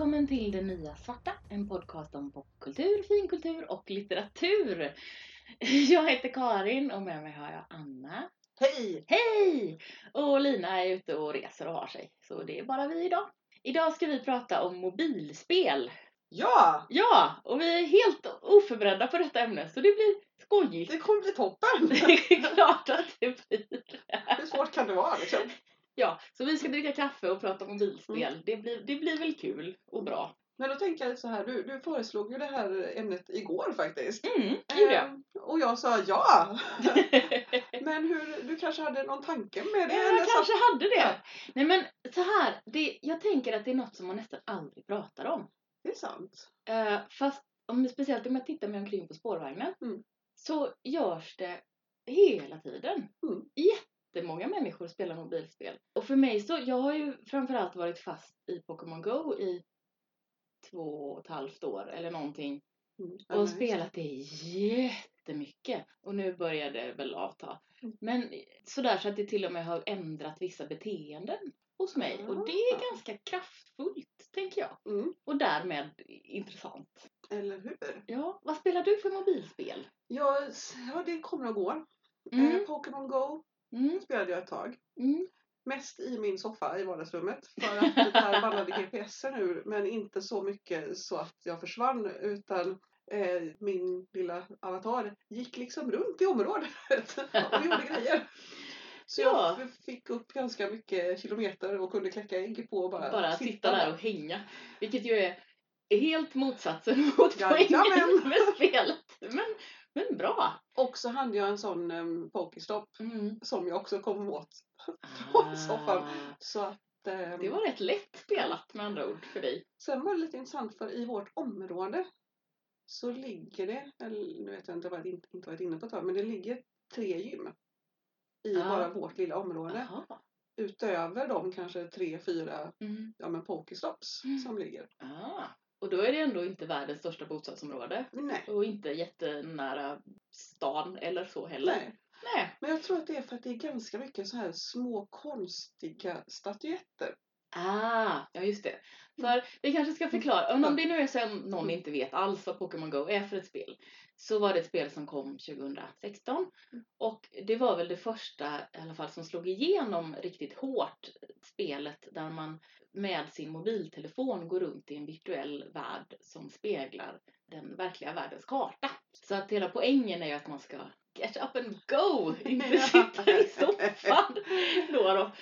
Välkommen till Det Nya Svarta, en podcast om popkultur, finkultur och litteratur. Jag heter Karin och med mig har jag Anna. Hej! Hej! Och Lina är ute och reser och har sig, så det är bara vi idag. Idag ska vi prata om mobilspel. Ja! Ja, och vi är helt oförberedda på detta ämne, så det blir skojigt. Det kommer bli toppen! Det är klart att det blir. Hur svårt kan det vara liksom? Ja, så vi ska dricka kaffe och prata mobilspel. Det, blir, det blir väl kul och bra. Men då tänker jag så här, du, du föreslog ju det här ämnet igår faktiskt. Mm, gjorde jag. Ehm, och jag sa ja! Men hur, du kanske hade någon tanke med det? Ja, jag så- kanske hade det. Ja. Nej men så här, det, jag tänker att det är något som man nästan aldrig pratar om. Det är sant. Eh, fast om, speciellt om jag tittar mig omkring på spårvagnen Mm. så görs det hela tiden. Mm. Jättemånga människor spelar mobilspel. Och för mig så, jag har ju framförallt varit fast i Pokémon Go i två och ett halvt år eller någonting. Mm. Och spelat det jättemycket. Och nu börjar det väl avta. Mm. Men sådär så att det till och med har ändrat vissa beteenden hos mig. Och det är Ah. ganska kraftfullt, tänker jag. Mm. Och därmed intressant. Eller hur? Ja, vad spelar du för mobilspel? Ja, det kommer och går. Mm. Eh, Pokémon Go Mm. spelade jag ett tag. Mm. Mest i min soffa i vardagsrummet. För att där ballade GPSen ur. Men inte så mycket så att jag försvann. Utan eh, min lilla avatar gick liksom runt i området. Och gjorde grejer. Så Ja. jag fick upp ganska mycket kilometer och kunde kläcka ägg på och bara, Bara sitta där och hänga. Vilket ju är helt motsatsen mot poängen med spelet. Men, men bra. Och så hade jag en sån um, Pokéstop Mm. som jag också kom åt. Soffan. Ah, Så att, ehm, det var rätt lätt spelat med andra ord för dig. Sen var det lite intressant för i vårt område så ligger det, eller nu vet jag inte vad jag inte inte varit inne på ett tag, men det ligger tre gym i Ja. bara vårt lilla område. Jaha. Utöver de kanske tre, fyra Mm. ja, men pokestops Mm. som ligger. Ah. Och då är det ändå inte världens största bostadsområde. Nej. Och inte jättenära stan eller så heller. Nej. Nej. Men jag tror att det är för att det är ganska mycket så här små konstiga statyetter. Ah, ja just det. För vi kanske ska förklara, om det nu är så att någon Mm. inte vet alls vad Pokémon Go är för ett spel. Så var det ett spel som kom 2016. Mm. Och det var väl det första i alla fall som slog igenom riktigt hårt. Spelet där man med sin mobiltelefon går runt i en virtuell värld som speglar den verkliga världens karta. Så att hela poängen är ju att man ska get up and go, inte sitta i soffan. Då då.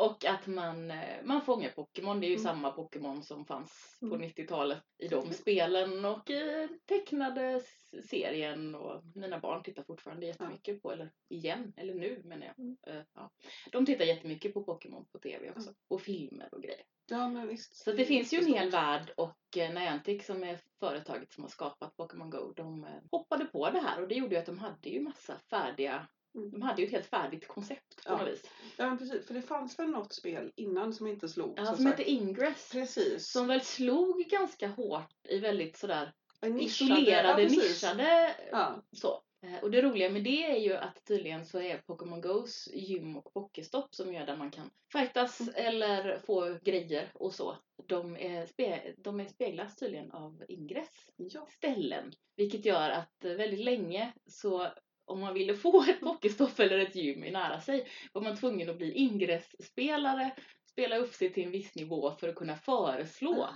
Och att man, eh, man fångar Pokémon. Det är ju Mm. samma Pokémon som fanns på Mm. 90-talet i de Mm. spelen och i tecknade serien. Och mina barn tittar fortfarande jättemycket på, eller igen, eller nu menar jag. Mm. Eh, ja. De tittar jättemycket på Pokémon på TV också. Och filmer och grejer. Ja, men visst. Så det finns ju en hel värld och eh, Niantic som är företaget som har skapat Pokémon Go, de hoppade på det här och det gjorde ju att de hade ju massa färdiga, Mm. De hade ju ett helt färdigt koncept på Ja. något vis. Ja, men precis. För det fanns väl något spel innan som inte slog. Ja, som heter Ingress. Precis. Som väl slog ganska hårt i väldigt sådär nischade- isolerade, ja, nischade Ja. så. Eh, Och det roliga med det är ju att tydligen så är Pokémon Go's gym och Pokéstopp som gör där man kan fightas Mm. eller få grejer och så. De, är spe, de är speglas tydligen av Ingress ja. ställen. Vilket gör att väldigt länge så om man ville få ett Pokéstopp eller ett gym i nära sig var man tvungen att bli ingressspelare, spela upp sig till en viss nivå för att kunna föreslå.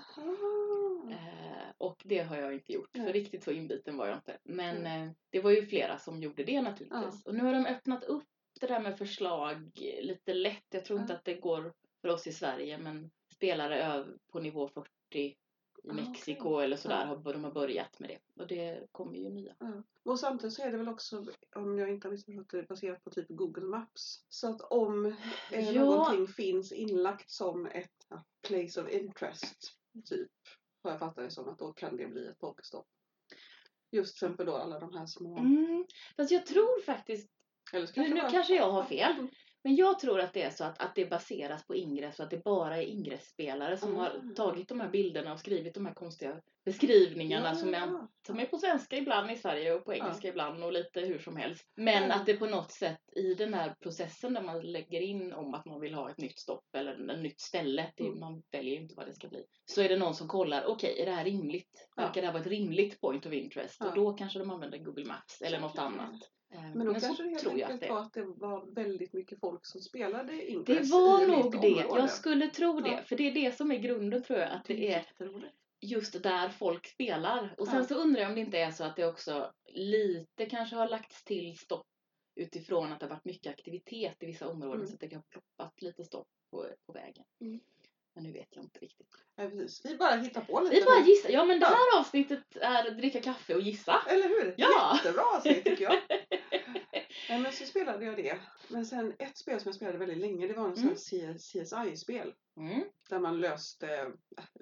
Eh, och det har jag inte gjort, för Nej. riktigt så inbiten var jag inte. Men eh, det var ju flera som gjorde det naturligtvis. Och nu har de öppnat upp det där med förslag lite lätt. Jag tror inte att det går för oss i Sverige, men spelare på nivå 40 i Ah, Mexiko okej. eller sådär, Ja. de har börjat med det. Och det kommer ju nya. Ja. Och samtidigt så är det väl också, om jag inte har missförstått det, baserat på typ Google Maps. Så att om eh, Ja. någonting finns inlagt som ett place of interest, typ, har jag fattat det som, att då kan det bli ett pokestopp. Just till exempel då alla de här små... Mm. Fast jag tror faktiskt, nu, nu kanske jag har fel. Men jag tror att det är så att, att det baseras på ingress och att det bara är ingressspelare som Ah. har tagit de här bilderna och skrivit de här konstiga beskrivningarna Ja, som, ja, är, ja. som är på svenska ibland i Sverige och på engelska ibland och lite hur som helst. Men Ja. att det på något sätt i den här processen där man lägger in om att man vill ha ett nytt stopp eller ett nytt ställe, det, Mm. man väljer ju inte vad det ska bli, så är det någon som kollar, okej är det här rimligt? Ja. Verkar det här vara ett rimligt point of interest? Ja. Och då kanske de använder Google Maps eller något annat. Eh, Men då så kanske det helt tror jag att enkelt det är. var att det var väldigt mycket folk som spelade Det Ingress var i nog det. område. Jag skulle tro det. Ja. För det är det som är grunden tror jag. Att det är jätteroligt. just där folk spelar. Och sen Ja. så undrar jag om det inte är så att det också lite kanske har lagts till stopp utifrån att det har varit mycket aktivitet i vissa områden Mm. så att det har ploppat lite stopp på, på vägen. Mm. Men nu vet jag inte riktigt. Ja, precis. Vi bara hittar på lite. Vi bara gissar. Ja men det här avsnittet är dricka kaffe och gissa. Eller hur? Ja. Jättebra avsnitt tycker jag. Nej, men så spelade jag det. Men sen ett spel som jag spelade väldigt länge, det var en sån Mm. här CSI-spel. Mm. Där man löste...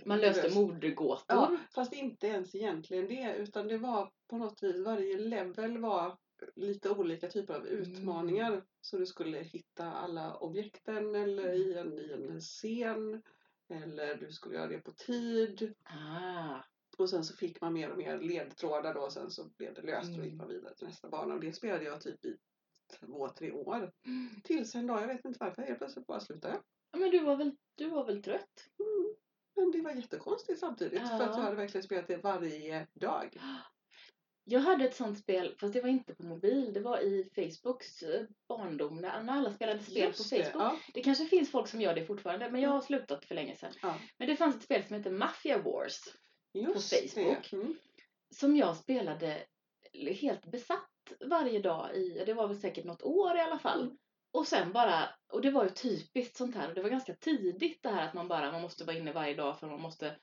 Man löste mordgåtor. Ja, fast inte ens egentligen det. Utan det var på något vis, varje level var lite olika typer av Mm. utmaningar. Så du skulle hitta alla objekten eller i en, i en scen. Eller du skulle göra det på tid. Ah. Och sen så fick man mer och mer ledtrådar då. Och sen så blev det löst och Mm. gick man vidare till nästa bana. Och det spelade jag typ i två, tre år. Tills en dag, jag vet inte varför, helt plötsligt bara slutade jag. Ja, men du var väl, du var väl trött? Mm. Men det var jättekonstigt samtidigt. För att Ja. jag hade verkligen spelat det varje dag. Jag hade ett sånt spel, fast det var inte på mobil. Det var i Facebooks eh, barndom, när alla spelade spel Just på det, Facebook. Ja. Det kanske finns folk som gör det fortfarande, men jag har slutat för länge sedan. Ja. Men det fanns ett spel som heter Mafia Wars, Just Facebook. Det. Mm. som jag spelade helt besatt varje dag i, det var väl säkert något år i alla fall. Och sen bara, och det var ju typiskt sånt här, och det var ganska tidigt det här att man bara, man måste vara inne varje dag för man måste,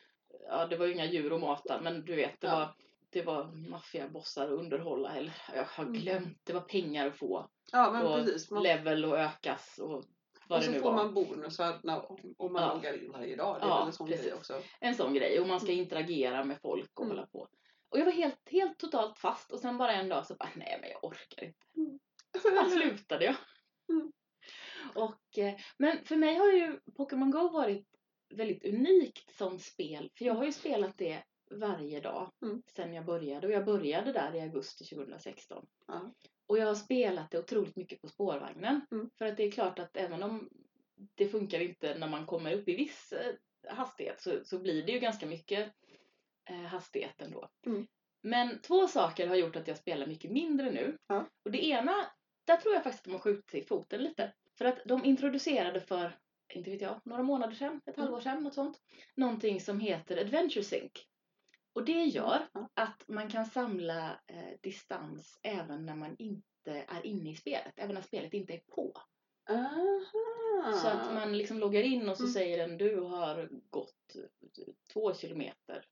ja det var ju inga djur att mata, men du vet, det Ja. var det var maffiabossar att underhålla, eller jag har Mm. glömt, det var pengar att få. Ja, men och precis. Man, level och ökas och vad och så får man bonusar när, om man Ja. loggar in varje dag. Det är Ja, en sån precis. grej också. En sån grej och man ska Mm. interagera med folk och Mm. hålla på. Och jag var helt, helt totalt fast och sen bara en dag så bara, nej men jag orkar inte. Så bara slutade jag. Mm. Och, eh, men för mig har ju Pokémon Go varit väldigt unikt som spel. För jag har ju spelat det varje dag Mm. sen jag började. Och jag började där i augusti 2016. Ja. Och jag har spelat det otroligt mycket på spårvagnen. Mm. För att det är klart att även om det funkar inte när man kommer upp i viss eh, hastighet så, så blir det ju ganska mycket eh, hastighet ändå. Mm. Men två saker har gjort att jag spelar mycket mindre nu. Ja. Och det ena, där tror jag faktiskt att de har skjutit sig i foten lite. För att de introducerade för, inte vet jag, några månader sedan, ett Mm. halvår sedan, något sånt. Någonting som heter Adventure Sync. Och det gör Ja. att man kan samla eh, distans även när man inte är inne i spelet, även när spelet inte är på. Aha. Så att man liksom loggar in och så Mm. säger den du har gått två kilometer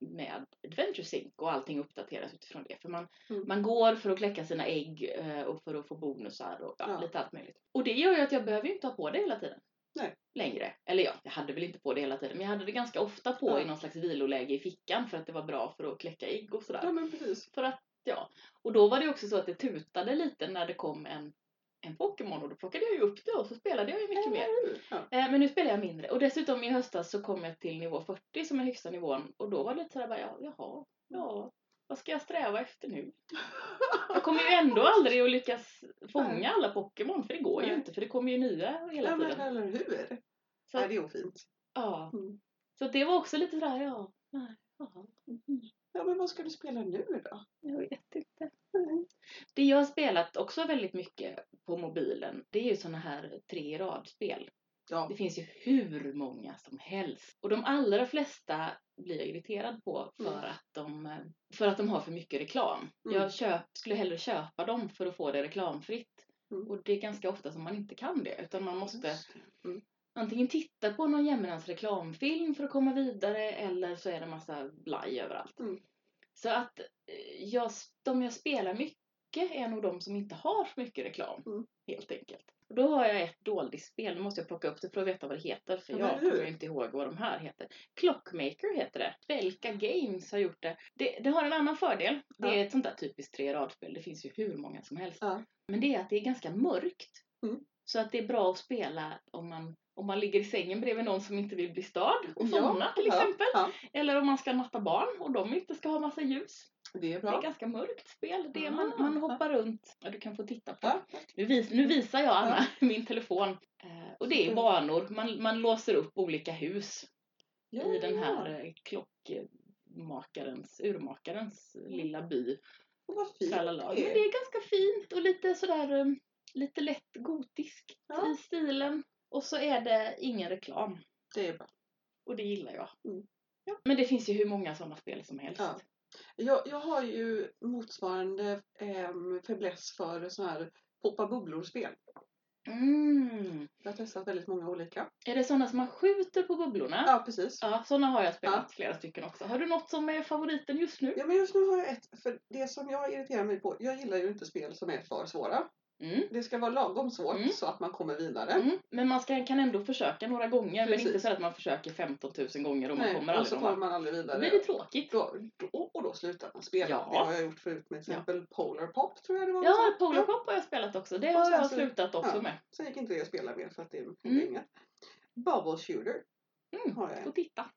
med Adventure Sync och allting uppdateras utifrån det. För man, Mm. man går för att kläcka sina ägg eh, och för att få bonusar och ja, Ja. lite allt möjligt. Och det gör ju att jag behöver inte ha på det hela tiden. Nej. Längre. Eller ja, jag hade väl inte på det hela tiden men jag hade det ganska ofta på Ja. i någon slags viloläge i fickan för att det var bra för att kläcka ägg och sådär. Ja, men precis. För att, ja. Och då var det också så att det tutade lite när det kom en, en Pokémon och då plockade jag ju upp det och så spelade jag ju mycket mer. Ja. Eh, men nu spelar jag mindre. Och dessutom i höstas så kom jag till nivå 40 som är högsta nivån och då var det lite sådär bara, ja, jaha, ja, vad ska jag sträva efter nu? Jag kommer ju ändå aldrig att lyckas fånga alla Pokémon för det går ju Nej. inte för det kommer ju nya hela ja, men tiden. eller hur? Så, Ja, det är ofint. ja. Mm. så det var också lite sådär, ja, nej, jaha. Ja, men vad ska du spela nu då? Jag vet inte. Mm. Det jag har spelat också väldigt mycket på mobilen, det är ju såna här tre i rad-spel. Ja. Det finns ju hur många som helst. Och de allra flesta blir jag irriterad på för, Mm. att, de, för att de har för mycket reklam. Mm. Jag köp, skulle hellre köpa dem för att få det reklamfritt. Mm. Och det är ganska ofta som man inte kan det. Utan man måste. Mm. Antingen titta på någon jämmerans reklamfilm för att komma vidare eller så är det massa blaj överallt. Mm. Så att eh, jag, de jag spelar mycket är nog de som inte har så mycket reklam. Mm. Helt enkelt. Och då har jag ett doldisspel, nu måste jag plocka upp det för att veta vad det heter. För Ja, jag kommer inte ihåg vad de här heter. Clockmaker heter det. Belka Games har gjort det. Det, det har en annan fördel. Det Ja. är ett sånt där typiskt tre radspel. Det finns ju hur många som helst. Ja. Men det är att det är ganska mörkt. Mm. Så att det är bra att spela om man, om man ligger i sängen bredvid någon som inte vill bli störd och Ja, somna till ja, exempel. Ja, Eller om man ska natta barn och de inte ska ha massa ljus. det är Det är bra. ganska mörkt spel. Det är, Ah, man, man ja. hoppar runt. Ja, du kan få titta på. Ja, Nu, vis, nu visar jag Anna min telefon. Eh, och det är banor. Man, man låser upp olika hus ja. i den här eh, klockmakarens, urmakarens lilla by. Och vad fint Tralala. Men det det är. är ganska fint och lite sådär eh, lite lätt gotiskt Ja. i stilen. Och så är det ingen reklam. Det är bra. Och det gillar jag. Mm. Ja. Men det finns ju hur många sådana spel som helst. Ja. Jag, jag har ju motsvarande eh, fäbless för så här poppa bubblor-spel. Mm. Jag har testat väldigt många olika. Är det sådana som man skjuter på bubblorna? Ja, precis. Ja, sådana har jag spelat flera stycken också. Har du något som är favoriten just nu? Ja, men just nu har jag ett, för det som jag irriterar mig på, jag gillar ju inte spel som är för svåra. Mm. Det ska vara lagom svårt Mm. så att man kommer vidare. Mm. Men man ska, kan ändå försöka några gånger. Men Precis. inte så att man försöker 15 000 gånger och man Nej, kommer och aldrig så någon kommer man aldrig Då vidare. blir det tråkigt. Då, då, och då slutar man spela. Ja. Det har jag gjort förut med till Ja. exempel Polar Pop tror jag det var. Ja, Så- Polar Pop har jag spelat också. Det Och har jag så- slutat också ja. med. Sen gick inte det att spela mer för att det är Mm. inget. Bubble Shooter Mm. har jag Får en. titta.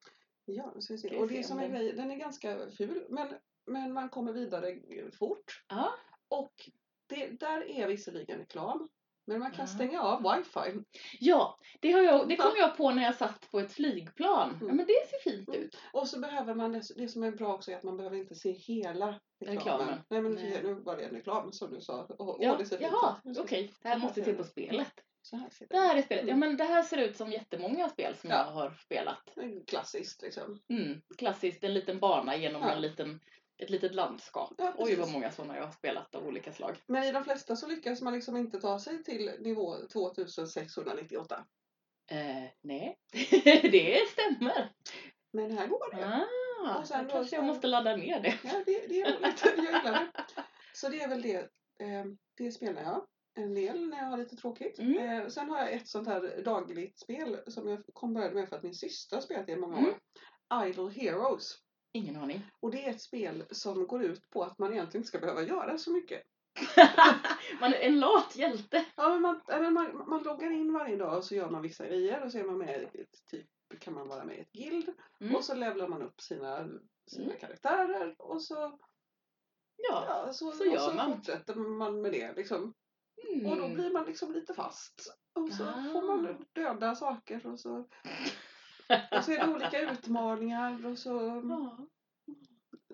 Ja, så vi ser. Ska vi Och det se som om är den- grejen, den är ganska ful men, men man kommer vidare fort. Ja. Och det, där är visserligen reklam. Men man kan Ja. stänga av wifi. Ja, det, har jag, det kom jag på när jag satt på ett flygplan. Ja, Mm. men det ser fint Mm. ut. Och så behöver man, det, det som är bra också är att man behöver inte se hela reklamen. Reklamen. Nej men Nej. nu var det en reklam som du sa. Och, Ja, det ser fint jaha, okej. Det här måste se på spelet. Så här ser Det här är spelet. Ja, Mm. men det här ser ut som jättemånga spel som Ja. jag har spelat. det. Klassiskt liksom. Mm. Klassiskt, en liten bana genom Ja. en liten, ett litet landskap. Ja, Oj, vad många sådana jag har spelat av olika slag. Men i de flesta så lyckas man liksom inte ta sig till nivå 2698. Eh, nej, det stämmer. Men här går det. Ah, Och sen då kanske jag måste ladda ner det. Ja, det, det är roligt. Jag gillar det. Så det är väl det. Eh, det spelar jag en del när jag har lite tråkigt. Mm. Eh, sen har jag ett sånt här dagligt spel som jag kom började med för att min syster har spelat i många Mm. år. Idle Heroes. Ingen aning. Och det är ett spel som går ut på att man egentligen inte ska behöva göra så mycket. Man är en lat hjälte. Ja, men man, men man, man loggar in varje dag och så gör man vissa grejer och så är man med i ett typ kan man vara med i ett guild Mm. och så levlar man upp sina, sina Mm. karaktärer och så, Ja. ja, så, så gör och så man. fortsätter man med det. Liksom. Mm. Och då blir man liksom lite fast. Och så Ah. får man döda saker och så, och så är det olika utmaningar och så Ja,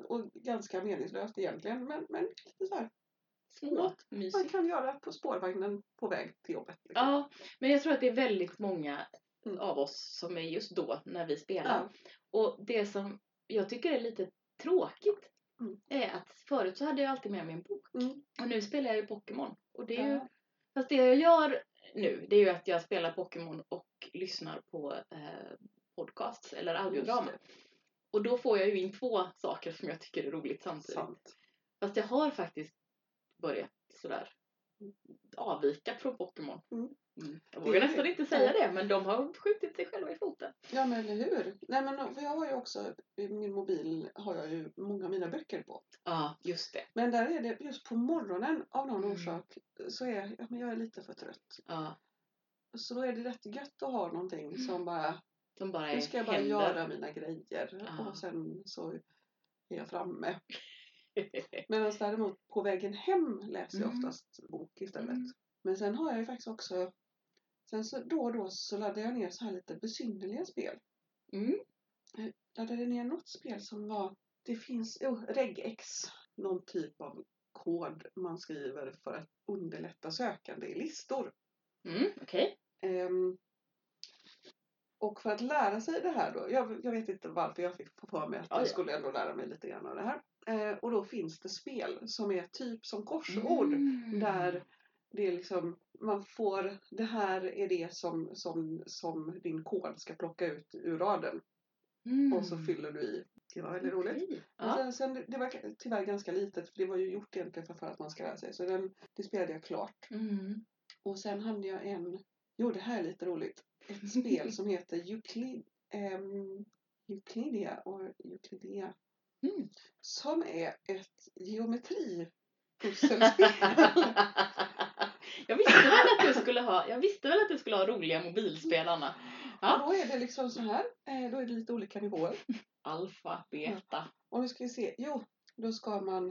och ganska meningslöst egentligen men, men lite så här, små. man Mysigt. kan göra på spårvagnen på väg till jobbet. Liksom. Ja, men jag tror att det är väldigt många Mm. av oss som är just då när vi spelar. Ja. Och det som jag tycker är lite tråkigt Mm. är att förut så hade jag alltid med mig en bok. Mm. Och nu spelar jag ju Pokémon. Och det är ju, Ja. fast det jag gör nu det är ju att jag spelar Pokémon och lyssnar på eh, podcasts eller audiodrama. Och då får jag ju in två saker som jag tycker är roligt samtidigt. Sant. Fast jag har faktiskt börjat sådär avvika från Pokémon. Mm. Mm. Jag vågar nästan inte säga det men de har skjutit sig själva i foten. Ja men eller hur. Nej men jag har ju också, i min mobil har jag ju många av mina böcker på. Ja, just det. Men där är det just på morgonen av någon Mm. orsak så är ja, men jag är lite för trött. Ja, Så då är det rätt gött att ha någonting som bara, de bara nu ska jag bara händer. göra mina grejer Ja. och sen så är jag framme. Medan däremot på vägen hem läser jag Mm. oftast bok istället. Mm. Men sen har jag ju faktiskt också, sen så då och då så laddar jag ner så här lite besynnerliga spel. Mm. laddade ner något spel som var, det finns, oh, regex, någon typ av kod man skriver för att underlätta sökande i listor. Mm, Okej. Ehm, och för att lära sig det här då, jag, jag vet inte varför jag fick få för mig att Ja, jag ja. skulle ändå lära mig lite grann av det här. Eh, och då finns det spel som är typ som korsord. Mm. Där det är liksom, man får, det här är det som, som, som din kod ska plocka ut ur raden. Mm. Och så fyller du i. Det var väldigt roligt. Okej. Men Ja. sen, sen, det var tyvärr ganska litet för det var ju gjort egentligen för, för att man ska lära sig. Så den, det spelade jag klart. Mm. Och sen hade jag en, jo det här är lite roligt. Ett spel som heter Euclid, um, Euclidia och Euclidia. Mm. Som är ett geometripusselspel. jag visste väl att du skulle ha, jag visste väl att du skulle ha roliga mobilspel Anna. Ja. Och då är det liksom så här. Eh, då är det lite olika nivåer. Alfa, beta. Och nu ska vi se. Jo, då ska man...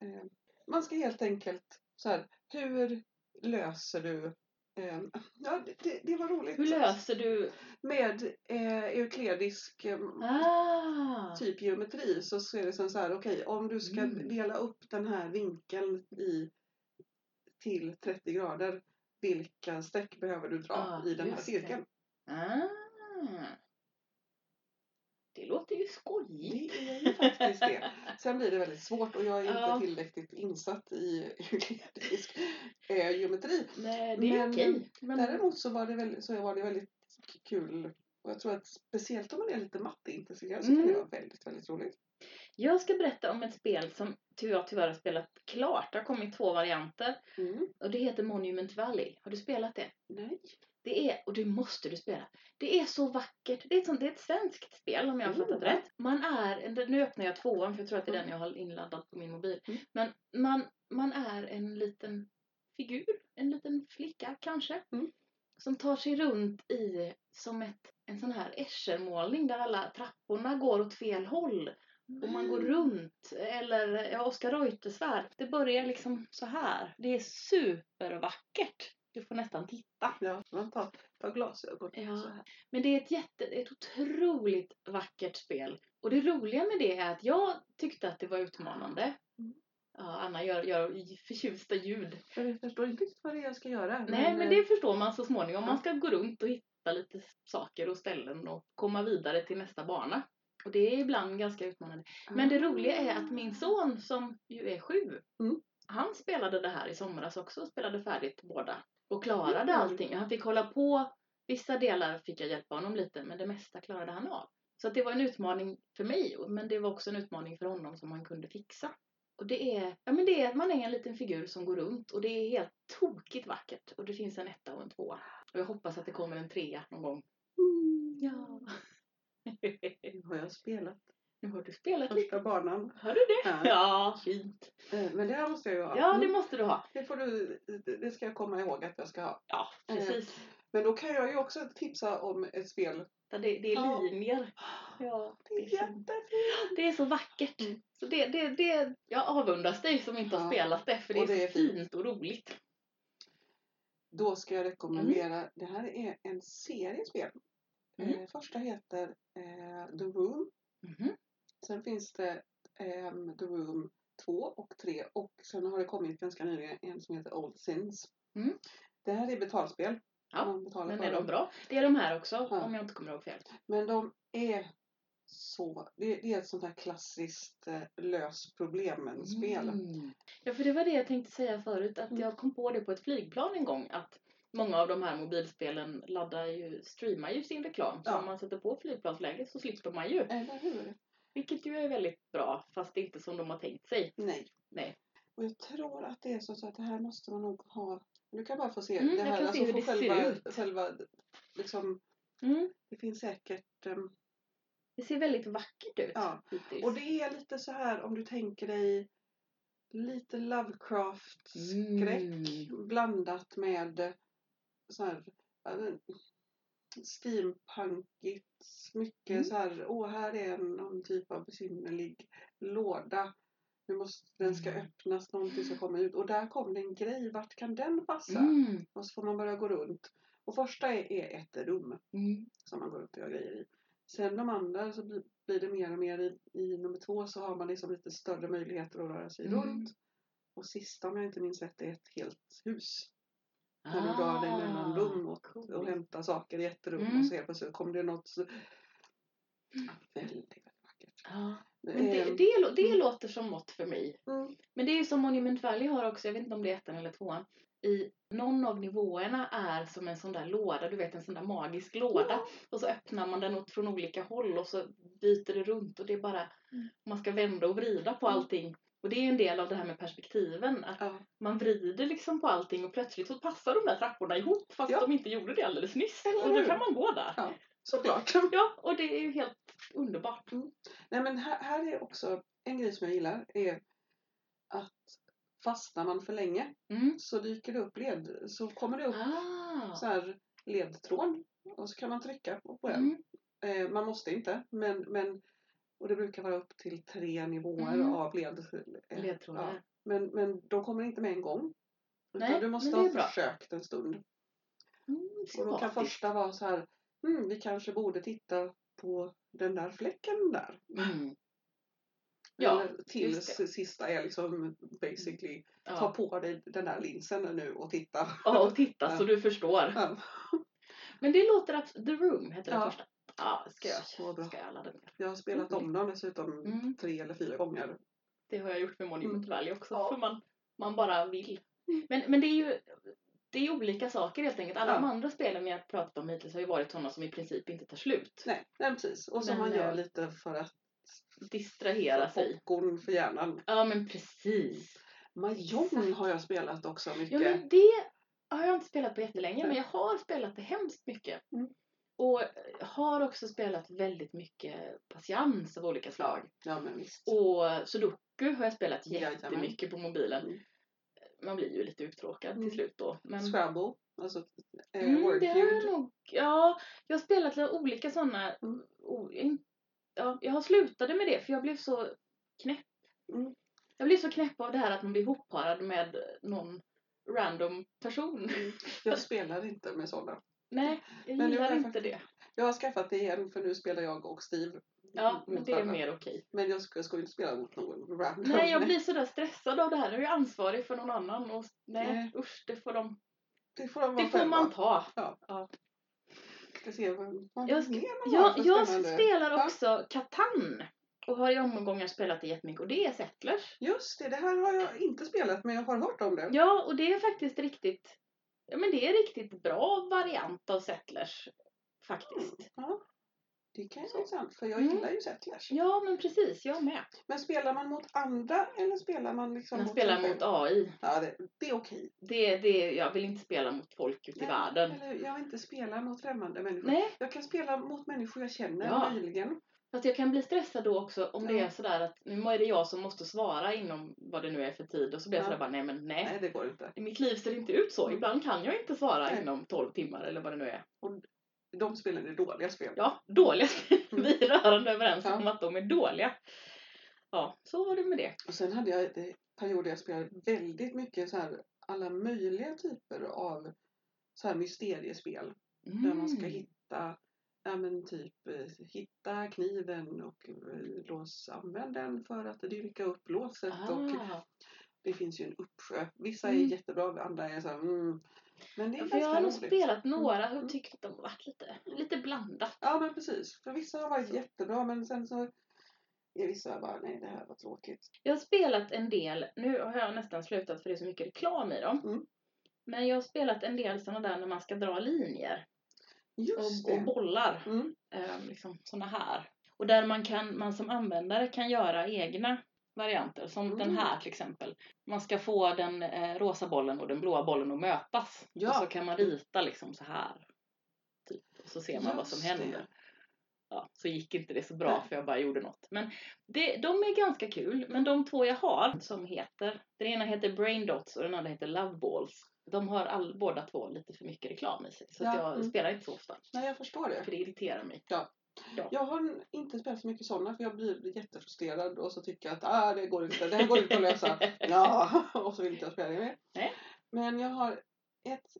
Eh, man ska helt enkelt så här. Hur löser du... Eh, ja, det, det var roligt. Hur löser du? Med eh, euklidisk eh, Ah! typ geometri så ser det som så här. Okej, om du ska Mm. dela upp den här vinkeln i till 30 grader. Vilka streck behöver du dra Ah, i den här cirkeln? Ah. Det låter ju skojigt. Det är ju faktiskt det. Sen blir det väldigt svårt och jag är Ja. inte tillräckligt insatt i euklidisk eh, geometri. Nej, det är Men, okej. Men, Däremot så var det väldigt, så var det väldigt kul. Och jag tror att speciellt om man är lite matteintresserad så kan Mm. det vara väldigt, väldigt roligt. Jag ska berätta om ett spel som jag tyvärr har spelat klart. Det har kommit två varianter. Mm. Och det heter Monument Valley. Har du spelat det? Nej. Det är, och det måste du spela. Det är så vackert. Det är ett, sånt, det är ett svenskt spel om jag har Mm. fattat rätt. Man är, nu öppnar jag tvåan för jag tror att det är den jag har inladdad på min mobil. Mm. Men man, man är en liten figur, en liten flicka kanske. Mm. Som tar sig runt i som ett, en sån här Eschermålning där alla trapporna går åt fel håll. Och man går runt. Eller ja, Oskar Reuterswärd. Det börjar liksom så här. Det är supervackert. Du får nästan titta. Ja, man tar, tar glasögon. Ja. Så här. Men det är ett jätte, ett otroligt vackert spel. Och det roliga med det är att jag tyckte att det var utmanande. Mm. Ja, Anna gör, gör förtjusta ljud. Jag förstår inte riktigt vad det är jag ska göra. Nej, men eh, det förstår man så småningom. Man ska gå runt och hitta lite saker och ställen och komma vidare till nästa bana. Och det är ibland ganska utmanande. Men det roliga är att min son som ju är sju, Mm. han spelade det här i somras också och spelade färdigt båda. Och klarade Mm. allting. Han fick hålla på, vissa delar fick jag hjälpa honom lite men det mesta klarade han av. Så det var en utmaning för mig men det var också en utmaning för honom som han kunde fixa. Och det är, ja men det är man är en liten figur som går runt och det är helt tokigt vackert. Och det finns en etta och en tvåa. Och jag hoppas att det kommer en trea någon gång. Mm. Ja. Har jag spelat nu har du spelat lite. första banan. Har du det? Ja. Ja, fint. Eh, Men det här måste jag ju ha. Ja, det Mm. måste du ha. det, får du, det ska jag komma ihåg att jag ska ha. Ja, precis. Men då kan jag ju också tipsa om ett spel. Där Det, det är Ja. linjer. Ja, Det är fint. jättefint! Det är så vackert. Mm. Så det, det, det, jag avundas dig som inte har Ja. spelat det för det Och är, det är så fint. fint och roligt. Då ska jag rekommendera, Mm. det här är en serie spel. Mm. Eh, första heter eh, The Room. Mhm. Sen finns det ehm, The Room 2 och 3 och sen har det kommit ganska nyligen en som heter Old Sins. Mm. Det här är betalspel. Ja, Men är de bra? Det är de här också Ja. om jag inte kommer ihåg fel. Men de är så, det, det är ett sånt här klassiskt eh, lös problemen-spel. Mm. Ja, för det var det jag tänkte säga förut. Att Mm. jag kom på det på ett flygplan en gång. Att många av de här mobilspelen laddar ju, streamar ju sin reklam. Så Ja. om man sätter på flygplansläge så slipper man ju. Eller hur? Vilket ju är väldigt bra. Fast det är inte som de har tänkt sig. Nej. Nej. Och jag tror att det är så att det här måste man nog ha. Du kan bara få se Mm, det jag här. det ser själva, ut. själva liksom, Mm. det finns säkert ehm, Det ser väldigt vackert ut. Ja. hittills. Och det är lite så här om du tänker dig lite Lovecraft-skräck Mm. blandat med så här steampunkigt. Mycket Mm. så här, åh här är någon typ av besynnerlig låda. Nu måste, den ska Mm. öppnas, någonting ska komma ut. Och där kom det en grej, vart kan den passa? Mm. Och så får man börja gå runt. Och första är, är ett rum Mm. som man går runt och gör grejer i. Sen de andra så blir, blir det mer och mer i, i nummer två så har man liksom lite större möjligheter att röra sig Mm. runt. Och sista om jag inte minns rätt är ett helt hus. Där du drar dig mellan rum och, coolt. och hämtar saker i ett rum Mm. och så helt plötsligt kommer det något så... Väldigt, vackert. Ja. Men det, Ehm, det, det mm. låter som något för mig. mm, Men det är som Monument Valley har också, jag vet inte om det är ettan eller tvåan. I någon av nivåerna är som en sån där låda, du vet en sån där magisk låda. Ja. Och så öppnar man den åt från olika håll och så byter det runt och det är bara, Mm. man ska vända och vrida på Mm. allting. Och det är en del av det här med perspektiven. Att ja. man vrider liksom på allting och plötsligt så passar de där trapporna ihop fast Ja. de inte gjorde det alldeles nyss. Eller och då kan man gå där. Ja. Såklart. Ja, och det är ju helt underbart. Nej men här, här är också en grej som jag gillar är att fastnar man för länge Mm. så dyker det upp led, så kommer det upp Ah. så här ledtråd och så kan man trycka på på den. Mm. Eh, man måste inte, men, men och det brukar vara upp till tre nivåer Mm. av led, eh, Ledtrådar. ja. men, men de kommer inte med en gång. Utan Nej, du måste ha bra. försökt en stund. Mm, Och då kan första vara så här, mm, vi kanske borde titta på den där fläcken där. Mm. Ja, Eller just sista är liksom basically, ta Ja. på dig den där linsen nu och titta. ja, och titta så du förstår. Men det låter att The Room heter den första. Ja, ska jag, Så bra. ska jag ladda ner. Jag har spelat om dem dessutom Mm. tre eller fyra gånger. Det har jag gjort med Monument Mm. Valley också. Ja. För man, man bara vill. Men, men det är ju det är olika saker helt enkelt. Alla Ja. de andra spelen vi har pratat om hittills har ju varit sådana som i princip inte tar slut. Nej, nej precis. Och som man gör eh, lite för att Distrahera sig. popcorn för hjärnan. Ja men precis. Mahjong har jag spelat också mycket. Ja men det har jag inte spelat på jättelänge Nej. men jag har spelat det hemskt mycket. Mm. Och har också spelat väldigt mycket patiens av olika slag. Ja men visst. Och sudoku har jag spelat jättemycket på mobilen. Mm. Man blir ju lite uttråkad Mm. till slut då. Men... Scrabble, alltså eh, Mm, jag nog. Ja, jag har spelat lite olika sådana. Mm. in- Ja, jag har slutade med det för jag blev så knäpp. Mm. Jag blev så knäpp av det här att man blir hopparad med någon random person. Jag spelar inte med sådana. Nej, jag Men nu gillar jag inte det. Jag har skaffat det igen för nu spelar jag och Steve. Ja, men det är varandra. mer okej. Men jag ska, ska ju inte spela mot någon random. Nej, jag blir sådär stressad av det här. Jag är ju ansvarig för någon annan och nej, Nej. usch, det får de. Det får, de Det får man ta. Ska se vad, vad Jag har Jag, jag spelar Ja. också Catan. Och har i omgångar spelat det jättemycket och det är Settlers. Just det, det här har jag inte spelat men jag har hört om det. Ja, och det är faktiskt riktigt, ja men det är riktigt bra variant av Settlers. Faktiskt. Ja. Det kan ju vara sant för jag Mm. gillar ju Settlers. Ja, men precis, jag med. Men spelar man mot andra eller spelar man liksom Man mot spelar mot? AI. Ja, det, det är okej. Det, det, jag vill inte spela mot folk ute i världen. Eller jag vill inte spela mot främmande människor. Nej, Jag kan spela mot människor jag känner Ja. möjligen. Fast jag kan bli stressad då också om det Ja. är sådär att nu är det jag som måste svara inom vad det nu är för tid och så blir jag Ja. sådär bara nej men nej. Nej, det går inte. Mitt liv ser inte ut så. Mm. Ibland kan jag inte svara Nej. inom 12 timmar eller vad det nu är. De spelen är dåliga spel. Ja, dåliga spel. Mm. Vi är rörande överens Ja. om att de är dåliga. Ja, så var det med det. Och sen hade jag det perioder jag spelade väldigt mycket så här alla möjliga typer av så här mysteriespel. Där man ska Mm. hitta, ja men typ eh, hitta kniven och eh, lås, använd den för att dyrka upp låset. Och Ah. det finns ju en uppsjö. Vissa Mm. är jättebra, andra är så här, mm. Men det är Ja, för jag ganska har nog spelat några och Mm. tyckt att de har varit lite, lite blandat. Ja men precis. För vissa har varit Så. jättebra men sen så är vissa bara, nej det här var tråkigt. Jag har spelat en del, nu har jag nästan slutat för det är så mycket reklam i dem. Mm. Men jag har spelat en del sådana där när man ska dra linjer och, och bollar. Mm. Eh, liksom såna här. Och där man, kan, man som användare kan göra egna varianter. Som Mm. den här till exempel. Man ska få den eh, rosa bollen och den blåa bollen att mötas. Ja. Och så kan man rita liksom så här. Typ. Och så ser man vad som Just händer. Ja, så gick inte det så bra för jag bara gjorde något. Men det, de är ganska kul. Men de två jag har som heter. Den ena heter Brain Dots och den andra heter Love Balls. De har all, båda två lite för mycket reklam i sig. Så Ja, jag mm. spelar inte så ofta. Nej jag förstår det. För det irriterar mig. Jag har inte spelat så mycket sådana för jag blir jättefrustrerad och så tycker jag att ah, det går inte, det här går inte att lösa. Ja, och så vill inte jag spela det mer. Nej. Men jag har ett,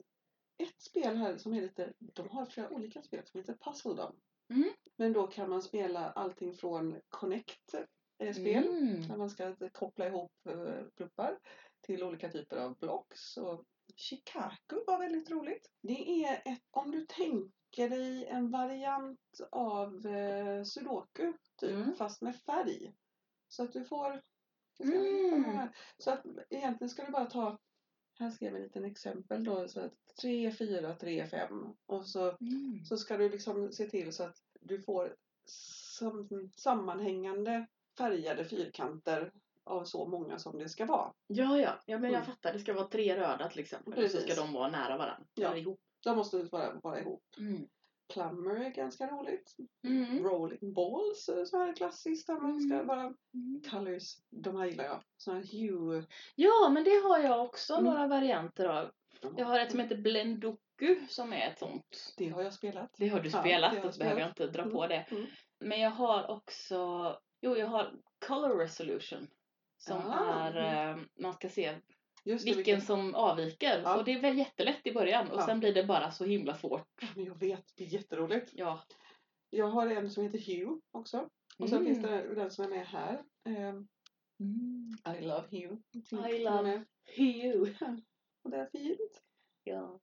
ett spel här som är lite, de har flera olika spel som heter Puzzle Dom. Mm. Men då kan man spela allting från Connect eh, spel Mm. där man ska koppla ihop eh, pluppar till olika typer av blocks. Och Shikaku var väldigt roligt. Det är ett, om du tänker dig en variant av eh, Sudoku typ, Mm. fast med färg. Så att du får... Mm. Så att egentligen ska du bara ta här skrev jag en liten exempel då. Så att 3, 4, 3, 5. Och så Mm. så ska du liksom se till så att du får sam sammanhängande färgade fyrkanter av så många som det ska vara. Ja, ja. ja men jag Mm. fattar. Det ska vara tre röda till exempel. Och så Precis. ska de vara nära varandra. Ja. Eller ihop. De måste vara, vara ihop. Mm. Plumber är ganska roligt. Mm. Rolling Balls, så här klassiskt där man ska Mm. bara Mm. Colors, de här gillar jag. Såna här hue. Ja, men det har jag också Mm. några varianter av. Jag har ett som heter Blendoku som är ett sånt. Det har jag spelat. Det har du Ja, spelat, så behöver jag inte dra på det. Mm. Men jag har också, jo jag har Color Resolution. Som Ah, är, eh, man ska se Just det, vilken som avviker. Ja. Och det är väl jättelätt i början och Ja. sen blir det bara så himla svårt. Men jag vet, det är jätteroligt. Ja. Jag har en som heter Hue också. Och sen Mm. finns det den som är med här. Ehm, I love Hue. I love. Hue. Och det är fint. Ja.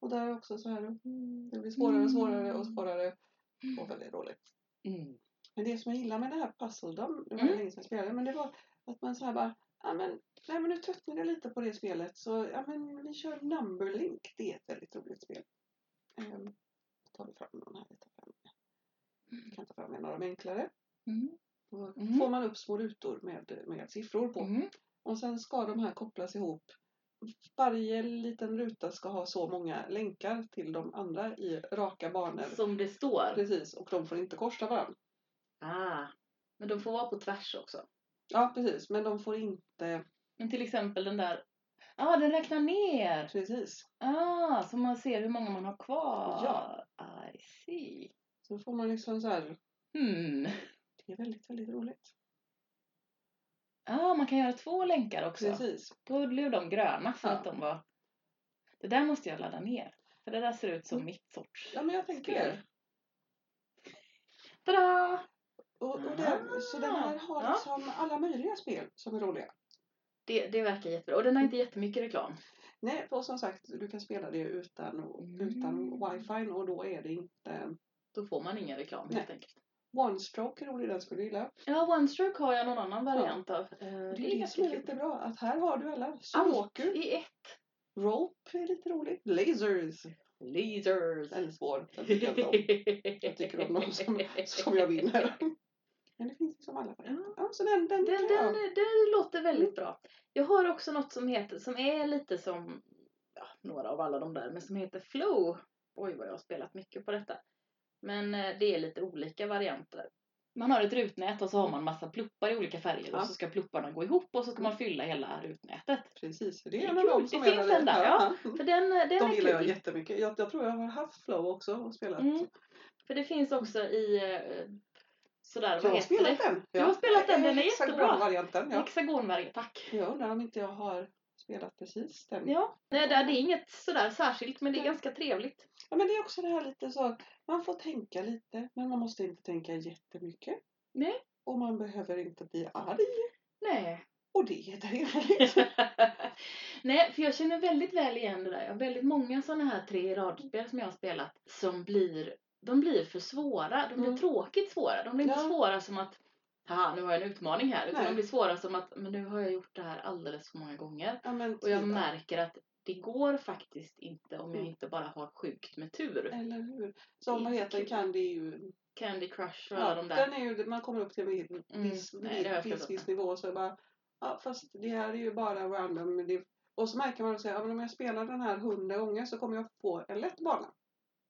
Och där är också så här. Det blir svårare och svårare och svårare. Och väldigt roligt. Mm. Men det som jag gillar med det här Puzzledom, det var Mm. länge sedan jag spelade, men det var att man så här bara, ja men, nej men nu tröttnar jag lite på det spelet så, ja men vi kör Numberlink, det är ett väldigt roligt spel. Um, tar vi fram någon här, vi tar fram, vi kan ta fram en av de enklare. Mm. Då Mm. får man upp små rutor med, med siffror på. Mm. Och sen ska de här kopplas ihop. Varje liten ruta ska ha så många länkar till de andra i raka banor. Som det står. Precis, och de får inte korsa varandra. Ah. Men de får vara på tvärs också. Ja, precis, men de får inte... Men till exempel den där, ah den räknar ner. Precis. Ah, så man ser hur många man har kvar. Ja. I see. Så får man liksom så här... Hmm. Det är väldigt, väldigt roligt. Ah, man kan göra två länkar också. Precis. Då blev de gröna för Ja. att de var... Det där måste jag ladda ner. För det där ser ut som Mm. mitt sorts Ja, men jag tänker. Tada! Och, och det, så den här har Ja. liksom alla möjliga spel som är roliga. Det, det verkar jättebra. Och den har inte jättemycket reklam. Nej, och som sagt, du kan spela det utan, Mm. utan wifi och då är det inte... Då får man ingen reklam helt enkelt. One Stroke är rolig, den skulle du gilla. Ja, OneStroke har jag någon annan variant av. Eh, Det är det som är lite bra, att här har du alla. Allt Sudoku, i ett. Rope är lite roligt. Lasers, Lasers. den är svår. Den tycker jag inte om. Jag tycker om de som, som jag vinner. Men det finns liksom alla varianter. Ja, så den, den, Den, den, den låter väldigt bra. Jag har också något som heter, som är lite som ja, några av alla de där, men som heter Flow. Oj vad jag har spelat mycket på detta. Men eh, det är lite olika varianter. Man har ett rutnät och så har man massa pluppar i olika färger Ja. och så ska plupparna gå ihop och så ska man fylla hela rutnätet. Precis, det Det är en av dem som Det är finns en där, ja. ja. För den, eh, den De gillar jag jättemycket. Jag, jag tror jag har haft Flow också och spelat. Mm. För det finns också i eh, sådär, Jag har spelat det? den. Du har spelat den, den är jättebra. Hexagonvarianten, ja. Hexagonvariant, tack. Jag undrar om inte jag har spelat precis den. Ja, det, det det är inget sådär särskilt men det är Nej. ganska trevligt. Ja, men det är också det här lite så, man får tänka lite men man måste inte tänka jättemycket. Nej. Och man behöver inte bli arg. Nej. Och det är trevligt. Nej, för jag känner väldigt väl igen det där. Jag har väldigt många sådana här tre radspel som jag har spelat som blir, de blir för svåra. De blir Mm. tråkigt svåra. De blir inte Ja. svåra som att Haha, nu har jag en utmaning här. Utan Nej. de blir svåra som att men nu har jag gjort det här alldeles för många gånger. ja, men Och jag märker att det går faktiskt inte om jag Mm. inte bara har sjukt med tur. Eller hur? Som vad heter. Candy ju... Candy Crush och alla Ja, de där. den är ju, man kommer upp till en viss, Mm, viss, nej, jag viss, viss nivå så bara... Ja, fast det här är ju bara random. Det, och så märker man att ja, men om jag spelar den här hundra gånger så kommer jag få en lätt bana.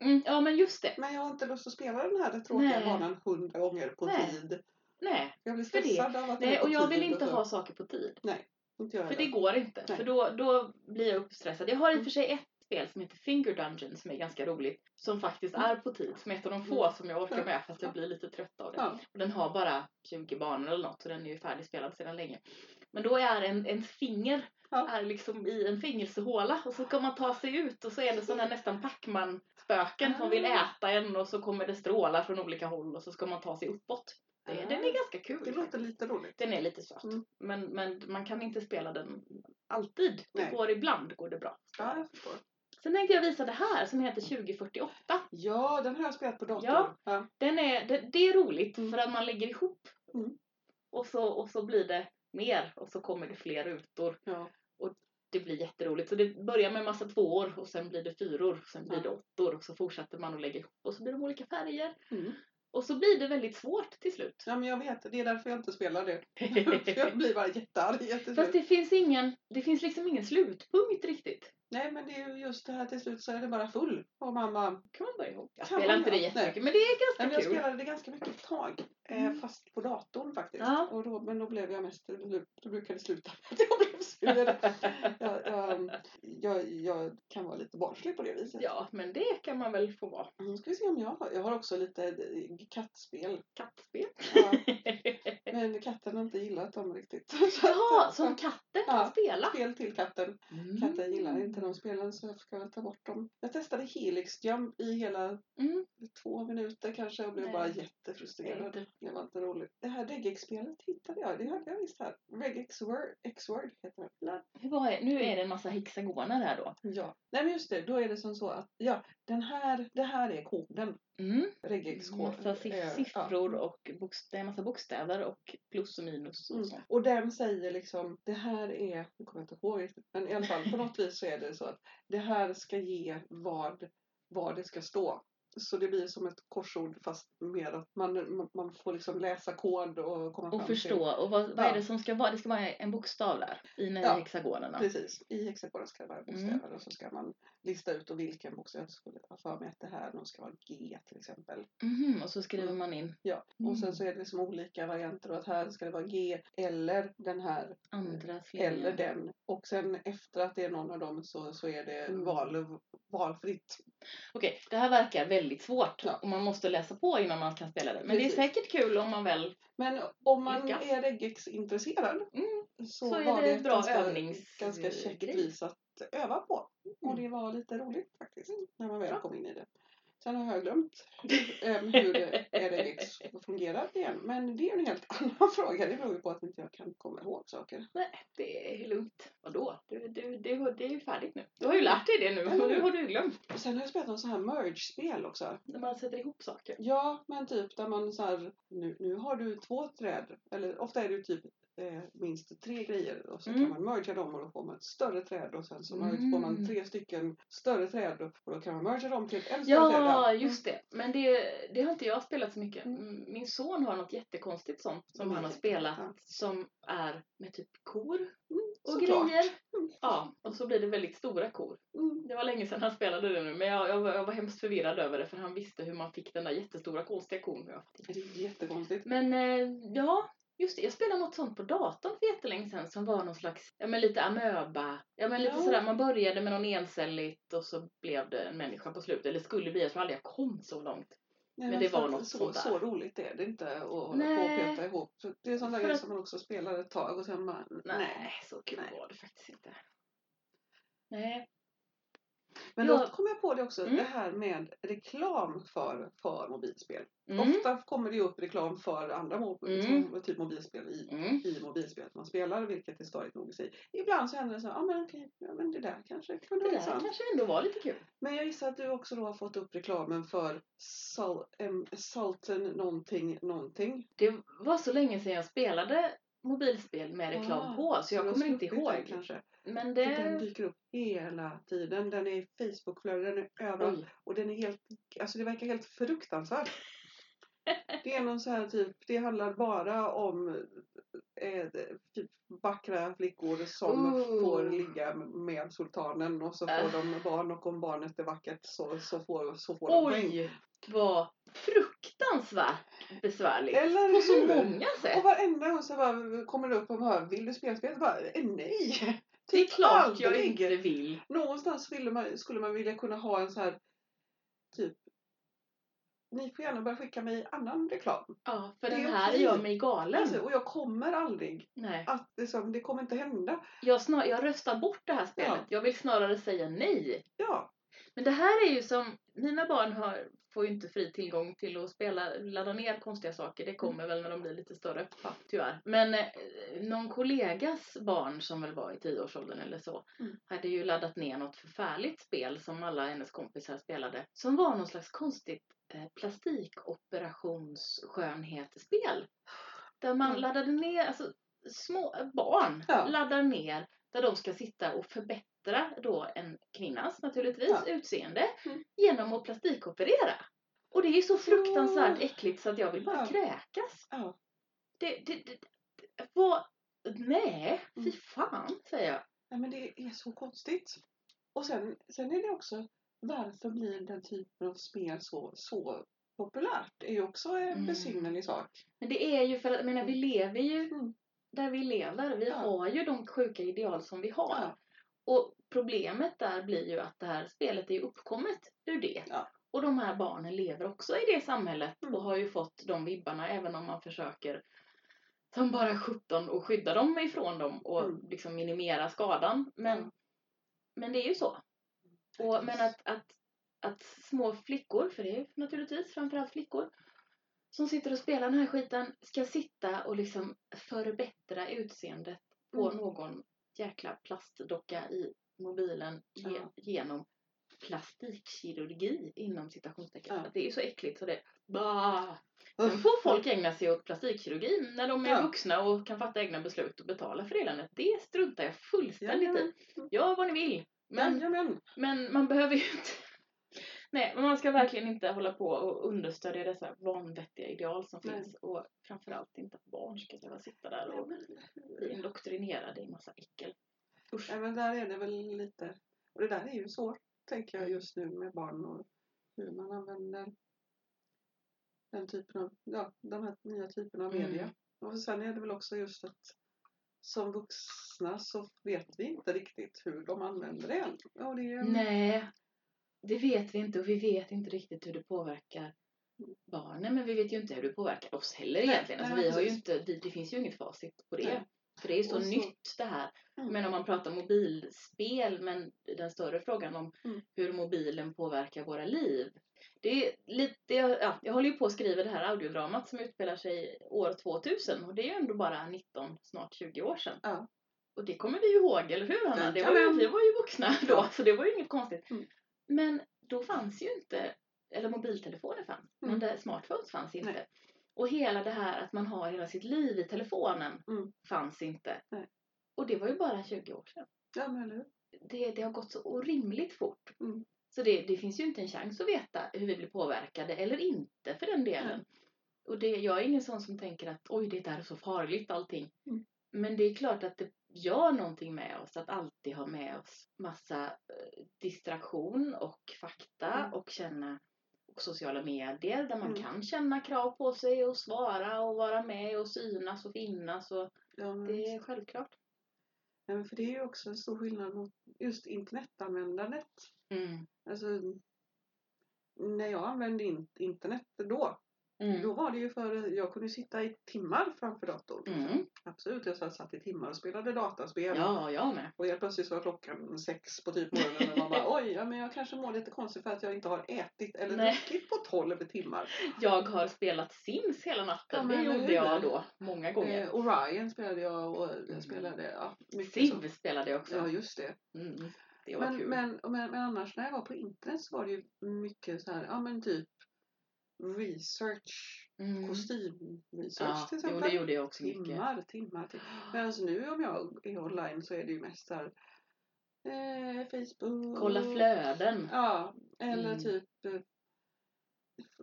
Mm, ja men just det. Men jag har inte lust att spela den här tråkiga Nej. banan hundra gånger på Nej. tid. Nej, Jag blir stressad av att Nej och jag vill inte ha saker på tid. Inte jag För det går inte. Nej. För då, då blir jag uppstressad. Jag har i och Mm. för sig ett spel som heter Finger Dungeon som är ganska roligt. Som faktiskt är på tid. Som är ett av de få Mm. som jag orkar med fast jag blir lite trött av det. Ja. Och den har bara 20 banor eller något så den är ju färdigspelad sedan länge. Men då är en, en finger Ja. är liksom i en fängelsehåla och så ska man ta sig ut och så är det sådana här nästan Pac-Man-spöken som vill Ah. äta en och så kommer det strålar från olika håll och så ska man ta sig uppåt. Det, Ah. Den är ganska kul. Det låter lite roligt. Den är lite söt. Mm. Men, men man kan inte spela den alltid. Det Nej. går ibland går det bra. Ja, jag förstår. Sen tänkte jag visa det här som heter 2048. Ja, den har jag spelat på dator. Ja. Ja. Den är, det, det är roligt Mm. för att man lägger ihop. Mm. Och, så, och så blir det mer och så kommer det fler rutor. Ja. Det blir jätteroligt. Så det börjar med massa tvåor och sen blir det fyror. Sen blir det åttor och så fortsätter man att lägga ihop. Och så blir de olika färger. Mm. Och så blir det väldigt svårt till slut. ja, men jag vet. Det är därför jag inte spelar det. Jag blir bara jättearg. Fast det finns ingen, det finns liksom ingen slutpunkt riktigt. Nej men det är ju just det här till slut så är det bara full. Och bara, kan man bara ihåg. Jag spelar inte det jättemycket men det är ganska Nej, men jag kul. spelade det ganska mycket ett tag. Eh, Mm. fast på datorn faktiskt. Ja. Och då, men då blev jag mest, då brukade det sluta med att jag blev sur. jag, jag, jag, jag kan vara lite barnslig på det viset. Ja, men det kan man väl få vara. Nu ska vi se om jag har. Jag har också lite eh, kattspel. Kattspel. Ja, men katten har inte gillat dem riktigt. Jaha, som katten kan Ja. spela. Spel till katten. Mm. Katten gillar inte de spelen så jag ska ta bort dem. Jag testade Helix Jump i hela Mm. två minuter kanske och blev Nej. bara jättefrustrerad. inte- Det var inte roligt. Det här regex-spelet hittade jag. Det hade jag visst här. Regex Word, X-Word det. Hur var det? Nu är det en massa hexagoner här då. Ja. Nej men just det, då är det som så att ja, den här, det här är koden. Mm. Regex kod. Massa si- Eh, siffror ja. och bokst- det är massa bokstäver och plus och minus och Mm. sånt. Och den säger liksom, det här är, nu kommer jag inte ihåg riktigt, men i alla fall på något vis så är det så att det här ska ge vad, vad det ska stå. Så det blir som ett korsord fast mer att man, man- får liksom läsa kod och komma fram Och till. förstå. Och vad, vad är det som ska vara? Det ska vara en bokstav där i ja. Hexagonerna. Precis, i hexagonen ska det vara bokstäver Mm. och så ska man lista ut och vilken bokstav jag skulle ha för mig att det här nog ska vara G till exempel. Mhm, och så skriver Mm. man in Ja, Mm. och sen så är det liksom olika varianter och att här ska det vara G eller den här andra slängar. eller den. Och sen efter att det är någon av dem så, så är det Mm. val, valfritt. Okej, det här verkar väldigt svårt Ja. och man måste läsa på innan man kan spela det. Men Precis. det är säkert kul om man väl... Men om man Lyckas. är regex-intresserad Mm, så, Så är var det ett bra ganska, övnings- ganska käckt vis att öva på. Och Mm. det var lite roligt faktiskt när man väl Bra. kom in i det. Sen har jag glömt äm, hur det är fungerar igen. Men det är en helt annan fråga. Det beror ju på att inte jag kan komma ihåg saker. nej, det är lugnt. Vadå? Du, du, det, det är ju färdigt nu. Du har ju lärt dig det nu och nu har du glömt. Och sen har jag spelat någon sån här merge-spel också. När man sätter ihop saker. Ja, men typ där man så här, nu, nu har du två träd. Eller ofta är det typ eh, minst tre grejer och så Mm. kan man mergea dem och då får man ett större träd och sen så merge får man Mm. tre stycken större träd och då kan man mergea dem till ett ännu större träd. Ja, just det. Men det, det har inte jag spelat så mycket. Mm. Mm, Min son har något jättekonstigt sånt som Mm. han har spelat Ja. som är med typ kor Mm, och såklart. grejer. Mm. Ja, och så blir det väldigt stora kor. Mm. Det var länge sedan han spelade det nu men jag, jag, var, jag var hemskt förvirrad över det för han visste hur man fick den där jättestora konstiga kon. Det är jättekonstigt. Men eh, ja, just det. Jag spelade något sånt på datorn för jättelänge sedan som var någon slags, ja men lite amöba. Ja men lite Ja. sådär, man började med någon encelligt och så blev det en människa på slutet. Eller skulle bli, jag tror aldrig jag kom så långt. Nej, Men det var något så, sånt där. så roligt är det inte att hålla på och Nej. peta ihop. Det är sånt där För som man också spelar ett tag och sen bara, Nej, så kul Nej. var det faktiskt inte. Nej. Men Ja. då kom jag på det också, Mm. det här med reklam för, för mobilspel. Mm. Ofta kommer det ju upp reklam för andra mo- Mm. liksom, typ mobilspel i, Mm. i mobilspelet man spelar, vilket är störigt nog i sig. Ibland så händer det så, ah, men okej, ja, men det där kanske kunde Det vara där intressant. kanske ändå var lite kul. Men jag gissar att du också då har fått upp reklamen för Sal, em, Salten någonting någonting. Det var så länge sedan jag spelade mobilspel med reklam Ah, på så jag kommer inte ihåg. kanske. Men För den det... dyker upp hela tiden. Den är i Facebookflödet, den är överallt. Oj. Och den är helt, alltså det verkar helt fruktansvärt. Det är någon så här typ, det handlar bara om eh, typ vackra flickor som Ooh. får ligga med sultanen och så får Äh. de barn och om barnet är vackert så, så får, så får de poäng. Oj! Vad fruktansvärt besvärligt. Eller På så hur? många Och sätt. varenda gång så bara kommer det upp och bara, vill du spela spelet? Bara, nej! Det är klart jag aldrig. inte vill. Någonstans ville man, skulle man vilja kunna ha en så här typ ni får gärna börja skicka mig annan reklam. Ja, för Det den är här okej. gör mig galen. Alltså, och jag kommer aldrig Nej. att liksom, det kommer inte hända. Jag, snar, jag röstar bort det här spelet. Ja. Jag vill snarare säga nej. Ja, Men det här är ju som, mina barn har, får ju inte fri tillgång till att spela, ladda ner konstiga saker. Det kommer väl när de blir lite större, Ja. tyvärr. Men eh, någon kollegas barn som väl var i tioårsåldern eller så, Mm. hade ju laddat ner något förfärligt spel som alla hennes kompisar spelade. Som var någon slags konstigt eh, plastikoperations-skönhetsspel. Där man Mm. laddade ner, alltså små barn Ja. laddar ner där de ska sitta och förbättra då en kvinnas naturligtvis Ja. utseende Mm. genom att plastikoperera. Och det är så fruktansvärt äckligt så att jag vill bara Ja. kräkas. ja. Det, det, det, det vad, nej, fy Mm. fan säger jag. Nej, men det är så konstigt. Och sen, sen är det också varför blir den typen av spel så, så populärt? Det är ju också en Mm. besynnerlig sak. Men det är ju för att, jag menar, vi lever ju Mm. där vi lever. Vi Ja. har ju de sjuka ideal som vi har. Ja. Och problemet där blir ju att det här spelet är uppkommet ur det. Ja. Och de här barnen lever också i det samhället Mm. och har ju fått de vibbarna även om man försöker som bara 17 och skydda dem ifrån dem och Mm. liksom minimera skadan. Men, men det är ju så. Och, men att, att, att små flickor, för det är naturligtvis framförallt flickor, som sitter och spelar den här skiten ska sitta och liksom förbättra utseendet på Mm. någon jäkla plastdocka i mobilen ge, Ja. genom plastikkirurgi inom citationstecken. Ja. Det är så äckligt så det bah. Sen får folk ägna sig åt plastikkirurgi när de är Ja. vuxna och kan fatta egna beslut och betala för eländet. Det struntar jag fullständigt i. Jajamän. Gör vad ni vill. Men men man behöver ju inte... Nej, men man ska verkligen inte hålla på och understödja dessa vanvettiga ideal som Nej. finns. Och framförallt inte att barn ska behöva sitta där och bli indoktrinerade i massa äckel. Usch. Ja, men där är det väl lite, och det där är ju svårt tänker jag just nu med barn och hur man använder den typen av, ja, de här nya typerna av Mm. media. Och sen är det väl också just att som vuxna så vet vi inte riktigt hur de använder det. Och det är, Nej, det vet vi inte och vi vet inte riktigt hur det påverkar barnen. Men vi vet ju inte hur det påverkar oss heller egentligen. Alltså, vi har ju inte, det, det finns ju inget facit på det. För det är ju så, så- nytt det här. Mm. Men om man pratar mobilspel, men den större frågan om Mm. hur mobilen påverkar våra liv. Det är lite, ja, jag håller ju på att skriva det här audiodramat som utspelar sig år 2000 och det är ju ändå bara 19, snart 20 år sedan. Ja. Och det kommer vi ju ihåg, eller hur Hanna? Det var ju, vi var ju vuxna då, så det var ju inget konstigt. Mm. Men då fanns ju inte, eller mobiltelefoner fanns, men Mm. det, smartphones fanns inte. Nej. Och hela det här att man har hela sitt liv i telefonen Mm. fanns inte. Nej. Och det var ju bara 20 år sedan ja, men eller det, det har gått så orimligt fort. Mm. Så det, det finns ju inte en chans att veta hur vi blir påverkade eller inte för den delen. Och det, jag är ingen sån som tänker att oj det där är så farligt allting. Mm. Men det är klart att det gör någonting med oss att alltid ha med oss massa distraktion och fakta Mm. och känna och sociala medier där man Mm. kan känna krav på sig och svara och vara med och synas och finnas och Ja, det är självklart. Ja, men för det är ju också en stor skillnad mot just internetanvändandet. Mm. Alltså, när jag använde in, internet då, Mm. då var det ju för jag kunde sitta i timmar framför datorn. Mm. Absolut, jag satt- i timmar och spelade dataspel. Ja, jag med. Och helt plötsligt så var klockan sex på typ morgonen och man bara oj, ja, men jag kanske mår lite konstigt för att jag inte har ätit eller Nej. druckit på 12 timmar. Jag har spelat Sims hela natten. Ja, det gjorde jag då många gånger. Eh, Orion spelade jag och Mm. jag spelade ja, Civ spelade jag också. Ja, just det. Mm, det var Men, kul. men, men, men annars när jag var på internet så var det ju mycket så här, ja men typ research, mm. kostymresearch Ja, till jo, exempel. det gjorde jag också mycket. timmar, timmar, timmar. Medan nu om jag är online så är det ju mest så här, eh, Facebook. Kolla flöden. Ja, eller Mm. typ eh,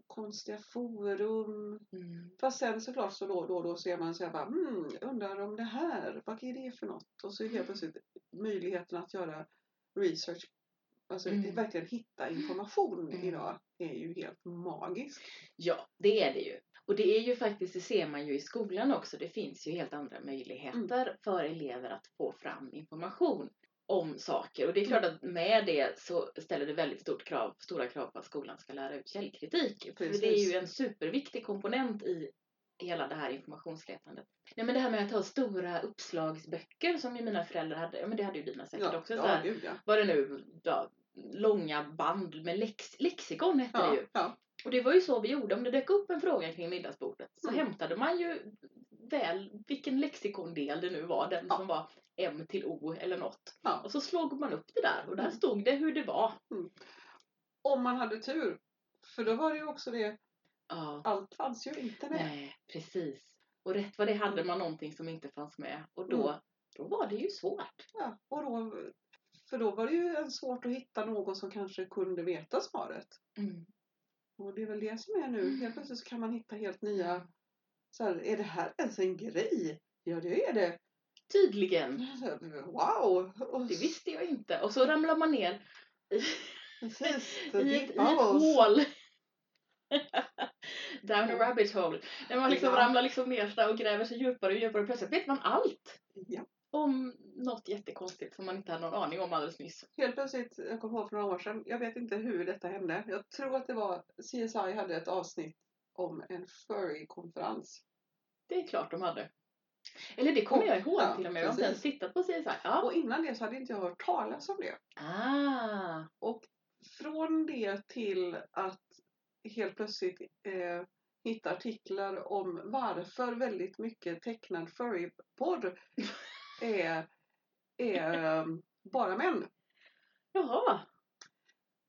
konstiga forum. Mm. Fast sen såklart så då och då, då ser man så här bara, hmm, undrar om det här, vad är det för något? Och så är helt plötsligt möjligheten att göra research, alltså Mm. verkligen hitta information Mm. idag är ju helt magisk. Ja, det är det ju. Och det är ju faktiskt, det ser man ju i skolan också, det finns ju helt andra möjligheter Mm. för elever att få fram information om saker. Och det är Mm. klart att med det så ställer det väldigt stort krav, stora krav på att skolan ska lära ut källkritik. För det är Precis. ju en superviktig komponent i hela det här informationsletandet. Nej men det här med att ha stora uppslagsböcker som ju mina föräldrar hade, ja men det hade ju dina säkert Ja, också. så ja, här, gud ja. vad det nu, ja, långa band med lex, lexikon hette det Ja, ju. ja, Och det var ju så vi gjorde. Om det dök upp en fråga kring middagsbordet så Mm. hämtade man ju väl vilken lexikondel det nu var. Den som var M till O eller något. Och så slog man upp det där och där Mm. stod det hur det var. Om man hade tur. För då var det ju också det, Ja, allt fanns ju inte med. nej, precis. Och rätt vad det hade man någonting som inte fanns med. Och då, Mm. då var det ju svårt. Ja, och då, för då var det ju svårt att hitta någon som kanske kunde veta svaret. Mm. Och det är väl det som är nu. Helt plötsligt så kan man hitta helt nya... Så här, är det här ens en grej? Ja, det är det. Tydligen. Wow! Och Det visste jag inte. Och så ramlar man ner Precis, i deep ett, i ett hål. Down a rabbit hole. När man liksom Ja. ramlar liksom ner och gräver sig djupare och djupare och plötsligt vet man allt. Ja. Om något jättekonstigt som man inte hade någon aning om alldeles nyss. Helt plötsligt, jag kommer ihåg för några år sedan, jag vet inte hur detta hände. Jag tror att det var CSI hade ett avsnitt om en furry-konferens. Det är klart de hade. Eller det kommer Och- jag ihåg ja, till och med. Jag har inte ens tittat på CSI. Ja. Och innan det så hade inte jag hört talas om det. Ah. Från det till att helt plötsligt eh, hitta artiklar om varför väldigt mycket tecknad furry-porr är, är eh, bara män. Jaha.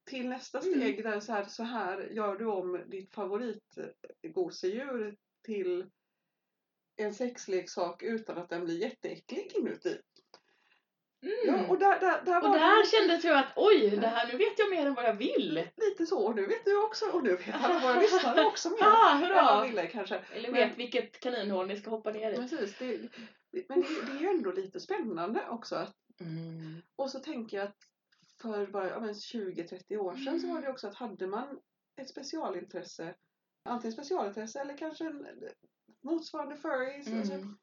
Till nästa Mm. steg där så här, så här gör du om ditt favoritgosedjur till en sexleksak utan att den blir jätteäcklig inuti. Mm. Ja, och där, där, där och där det kände jag att oj, det här, nu vet jag mer än vad jag vill. lite så. Och nu vet du också och nu vet alla våra lyssnare också mer. Ah, än vad hurra! ville kanske. Eller Men- vet vilket kaninhål ni ska hoppa ner i. Precis, det, det- men det, det är ju ändå lite spännande också. Att, Mm. och så tänker jag att för bara ja, men 20-30 år sedan så var det också att hade man ett specialintresse, antingen specialintresse eller kanske en motsvarande furries, alltså, Mm.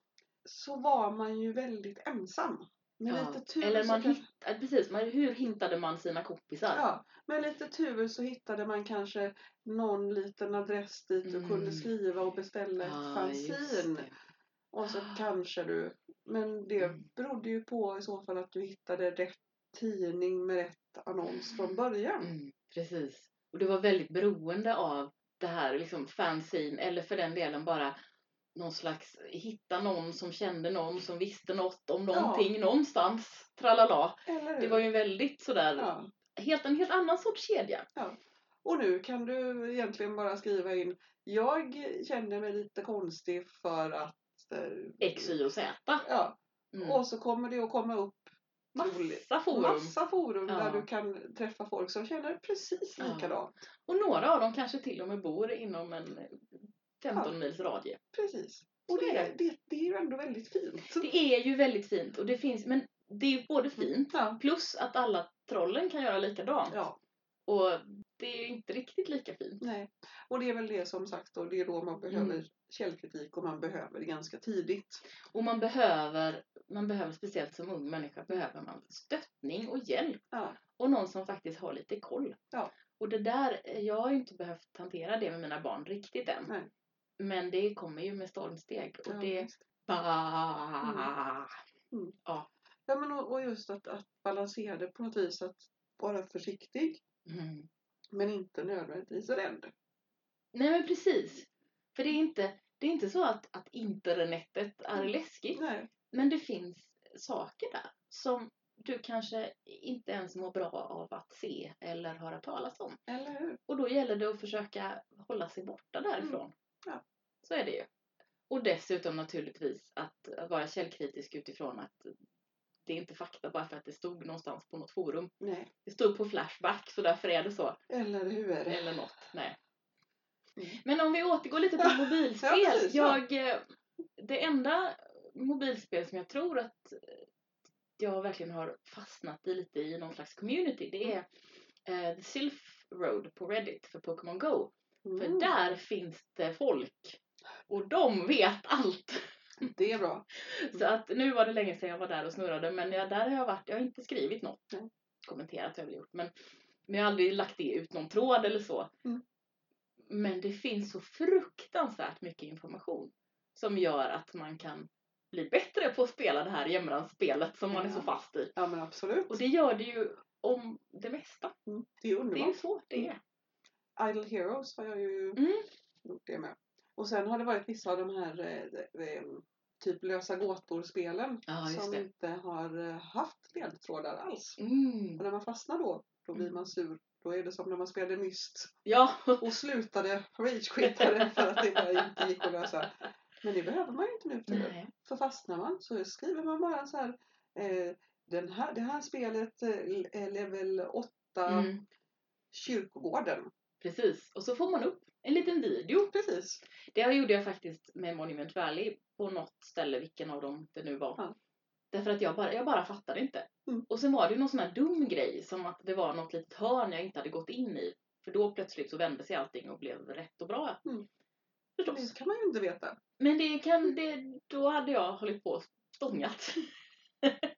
så var man ju väldigt ensam. Med Ja. lite tur Eller så man kanske, hittade, precis, man, hur hittade man sina kompisar? ja, med lite tur så hittade man kanske någon liten adress dit du Mm. kunde skriva och beställa ett Ah, det. Och så kanske du, men det Mm. berodde ju på i så fall att du hittade rätt tidning med rätt annons från början. Mm, precis. Och det var väldigt beroende av det här liksom fanzine eller för den delen bara någon slags hitta någon som kände någon som visste något om Ja. någonting någonstans. Tralala. Det var ju väldigt sådär, ja. helt, en helt annan sorts kedja. Och nu kan du egentligen bara skriva in Jag känner mig lite konstig för att eh, X, Y och Z. Ja, Mm. och så kommer det att komma upp Massa forum. massa forum Ja. där du kan träffa folk som känner precis Ja. likadant. Och några av dem kanske till och med bor inom en 15 Ja. mils radie. Precis. Och det, är det, det är ju ändå väldigt fint. Det är ju väldigt fint och det finns, men det är ju både fint Ja. plus att alla trollen kan göra likadant. ja, Och det är ju inte riktigt lika fint. nej. Och det är väl det som sagt då, det är då man behöver Mm. källkritik och man behöver det ganska tidigt. Och man behöver, man behöver speciellt som ung människa, behöver man stöttning och hjälp. Ja. Och någon som faktiskt har lite koll. Ja. Och det där, jag har ju inte behövt hantera det med mina barn riktigt än. Nej. Men det kommer ju med stormsteg. Och Ja, det... visst. Bah. Ja, men och, och just att, att balansera det på något vis. Att vara försiktig Mm. men inte nödvändigtvis rädd. Nej men precis. För det är inte, det är inte så att, att internetet är Mm. läskigt. Nej, Men det finns saker där som du kanske inte ens mår bra av att se eller höra talas om. eller hur? Och då gäller det att försöka hålla sig borta därifrån. Mm. Ja. Så är det ju. Och dessutom naturligtvis att vara källkritisk utifrån att det är inte fakta bara för att det stod någonstans på något forum. Nej, Det stod på Flashback så därför är det så. eller hur? Eller något. Nej. Mm. Men om vi återgår lite till mobilspel. Ja, precis, ja. jag, eh, det enda mobilspel som jag tror att jag verkligen har fastnat i lite i någon slags community. Det är eh, The Sylph Road på Reddit för Pokémon Go. För Mm, där finns det folk. Och de vet allt. Det är bra. Så att nu var det länge sedan jag var där och snurrade. Men jag, där har jag varit. Jag har inte skrivit något. Nej. Kommenterat har jag väl gjort. Men, men jag har aldrig lagt det ut någon tråd eller så. Mm. Men det finns så fruktansvärt mycket information. Som gör att man kan bli bättre på att spela det här jämranspelet som man är så fast i. Ja, men absolut. Och det gör det ju om det mesta. Mm, Det är Det är ju underbart. så det är. Idle Heroes har jag ju Mm. gjort det med. Och sen har det varit vissa av de här eh, eh, typ lösa gåtor-spelen just som det. inte har eh, haft ledtrådar alls. Mm. Och när man fastnar då, då blir Mm. man sur. Då är det som när man spelade Myst Ja. och slutade ragequittade för att det bara inte gick att lösa. Men det behöver man ju inte nu för. För fastnar man så skriver man bara så här. Eh, den här det här spelet eh, är level 8 Mm. kyrkogården. Precis. Och så får man upp en liten video. Precis. Det gjorde jag faktiskt med Monument Valley på något ställe, vilken av dem det nu var. Ja. Därför att jag bara, jag bara fattade inte. Mm. Och sen var det ju någon sån här dum grej som att det var något litet hörn jag inte hade gått in i. För då plötsligt så vände sig allting och blev rätt och bra. Mm. Förstås. Det kan man ju inte veta. Men det kan, det, då hade jag hållit på och stångat.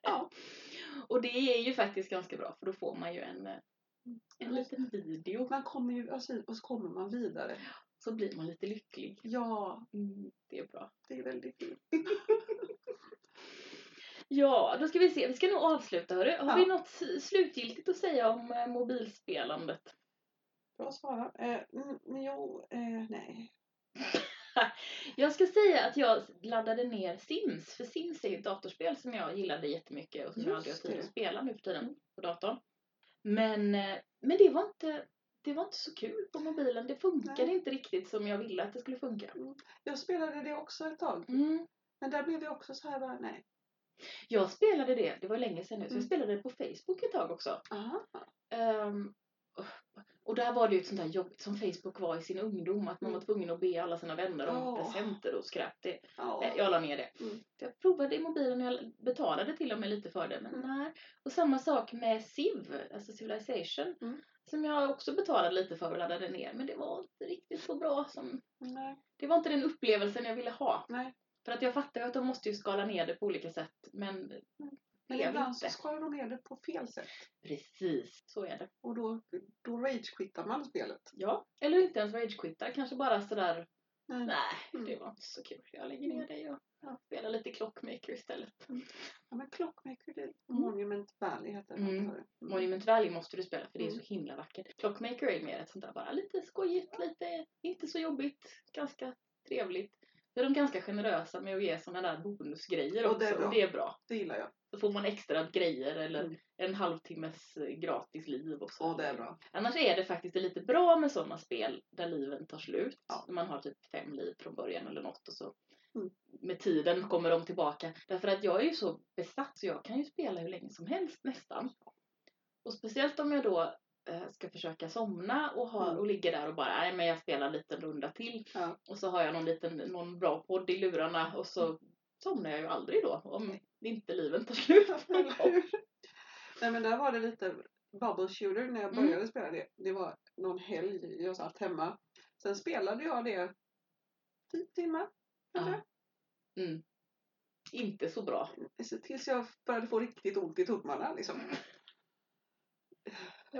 Ja. och det är ju faktiskt ganska bra för då får man ju en, eh, en liten video. Man kommer ju, alltså, och så kommer man vidare. Så blir man lite lycklig. Ja, Mm, det är bra. det är väldigt fint. Ja, då ska vi se. Vi ska nog avsluta. Hörru. Har Ja. vi något slutgiltigt att säga om eh, mobilspelandet? Bra svarat. Eh, mm, jo, eh, nej. Jag ska säga att jag laddade ner Sims. För Sims är ju ett datorspel som jag gillade jättemycket och som jag aldrig har tid att spela nu för tiden på datorn. Men, eh, men det var inte det var inte så kul på mobilen. Det funkade Nej. inte riktigt som jag ville att det skulle funka. Jag spelade det också ett tag. Mm. Men där blev det också så här bara, nej. Jag spelade det, det var länge sedan nu, så jag Mm. spelade det på Facebook ett tag också. Aha. Och där var det ju ett sånt där jobb som Facebook var i sin ungdom, att man var Mm. tvungen att be alla sina vänner om Ja. presenter och skräp. Det, nej, jag la ner det. Mm. Jag provade i mobilen och jag betalade till och med lite för det, men Mm. nej. Och samma sak med Civ, alltså Civilization, Mm. som jag också betalade lite för och laddade ner, men det var inte riktigt så bra som... Nej. Det var inte den upplevelsen jag ville ha. Nej. För att jag fattar ju att de måste ju skala ner det på olika sätt, men Men ibland så skalar de ner det på fel sätt. Precis, så är det. Och då, då rage-quittar man spelet. Ja, eller inte ens ragequittar, kanske bara sådär Nej. Nej, Mm. det var inte så kul. Jag lägger ner det och Ja. spelar lite Clockmaker istället. Ja, men Clockmaker, det, Mm. Monument Valley heter. Mm. jag. Monument Valley måste du spela för det är Mm. så himla vackert. Clockmaker är mer ett sånt där bara lite skojigt, lite inte så jobbigt, ganska trevligt. Är de ganska generösa med att ge såna där bonusgrejer Och också. det är bra. Och det är bra. Det gillar jag. Så får man extra grejer eller Mm. en halvtimmes eh, gratis liv och så. Och det är bra. Annars är det faktiskt lite bra med sådana spel där liven tar slut. Ja. När man har typ fem liv från början eller något och så Mm. med tiden kommer de tillbaka. Därför att jag är ju så besatt så jag kan ju spela hur länge som helst nästan. Och speciellt om jag då ska försöka somna och, ha, Mm. och ligger där och bara, nej men jag spelar en liten runda till. Ja. Och så har jag någon liten, någon bra podd i lurarna och så somnar jag ju aldrig då. Om inte liven tar slut. Nej men där var det lite bubble shooter när jag Mm. började spela det. Det var någon helg jag satt hemma. Sen spelade jag det tio timmar. kanske. Ja. Mm. Inte så bra. Så Tills jag började få riktigt ont i tummarna liksom.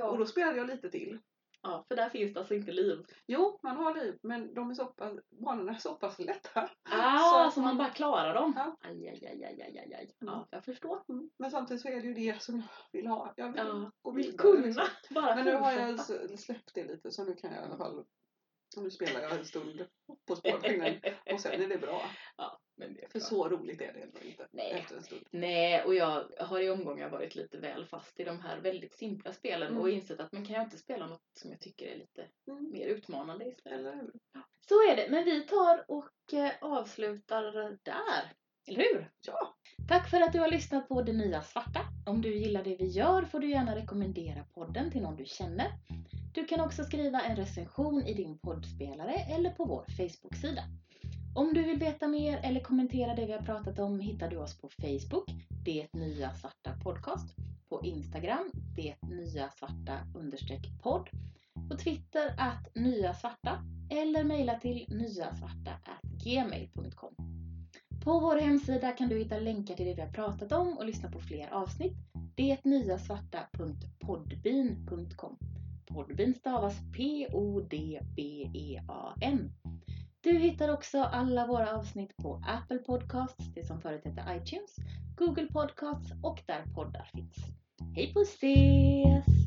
Och Ja. då spelade jag lite till. ja, för där finns det alltså inte liv. Jo, man har liv men de är så pass, banorna är så pass lätta. Ah, Så så, man man- bara klarar dem? Ja. Aj, aj, aj, aj, aj, aj. Ja, jag förstår. Mm. Men samtidigt så är det ju det som jag vill ha. Jag vill Ja, gå Vill kunna liksom. bara Men nu har jag släppt det lite så nu kan jag i alla fall nu spelar jag en stund på spårmaskinen och sen är det bra. Ja, men För så roligt är det ändå inte Nej. Nej, och jag har i omgångar varit lite väl fast i de här väldigt simpla spelen Mm. och insett att man kan ju inte spela något som jag tycker är lite Mm. mer utmanande istället. Eller hur? Så är det, men vi tar och eh, avslutar där. Eller hur? Ja. Tack för att du har lyssnat på Det Nya Svarta. Om du gillar det vi gör får du gärna rekommendera podden till någon du känner. Du kan också skriva en recension i din poddspelare eller på vår Facebook-sida. Om du vill veta mer eller kommentera det vi har pratat om hittar du oss på Facebook, Det Nya Svarta Podcast, på Instagram, Det Nya Svarta understreck podd, på Twitter att Nya Svarta eller mejla till nyasvarta gmail.com. På vår hemsida kan du hitta länkar till det vi har pratat om och lyssna på fler avsnitt. Detnyasvarta.podbean.com Podbean stavas P-O-D-B-E-A-N. Du hittar också alla våra avsnitt på Apple Podcasts, det som förut hette iTunes, Google Podcasts och där poddar finns. Hej på ses!